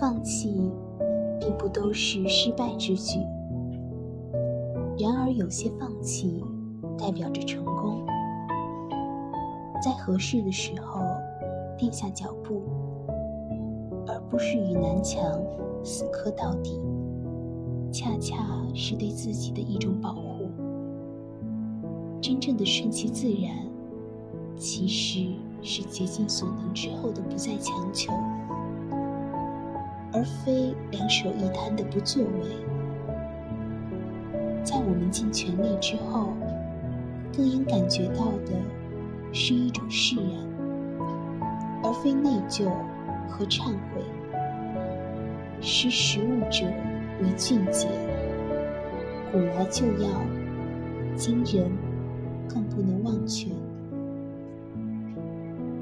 放弃，并不都是失败之举。然而，有些放弃代表着成功。在合适的时候定下脚步，而不是与南墙死磕到底，恰恰是对自己的一种保护。真正的顺其自然，其实是竭尽所能之后的不再强求，而非两手一摊的不作为。在我们尽全力之后，更应感觉到的。是一种释然，而非内疚和忏悔。识时务者为俊杰，古来就要，今人更不能忘却。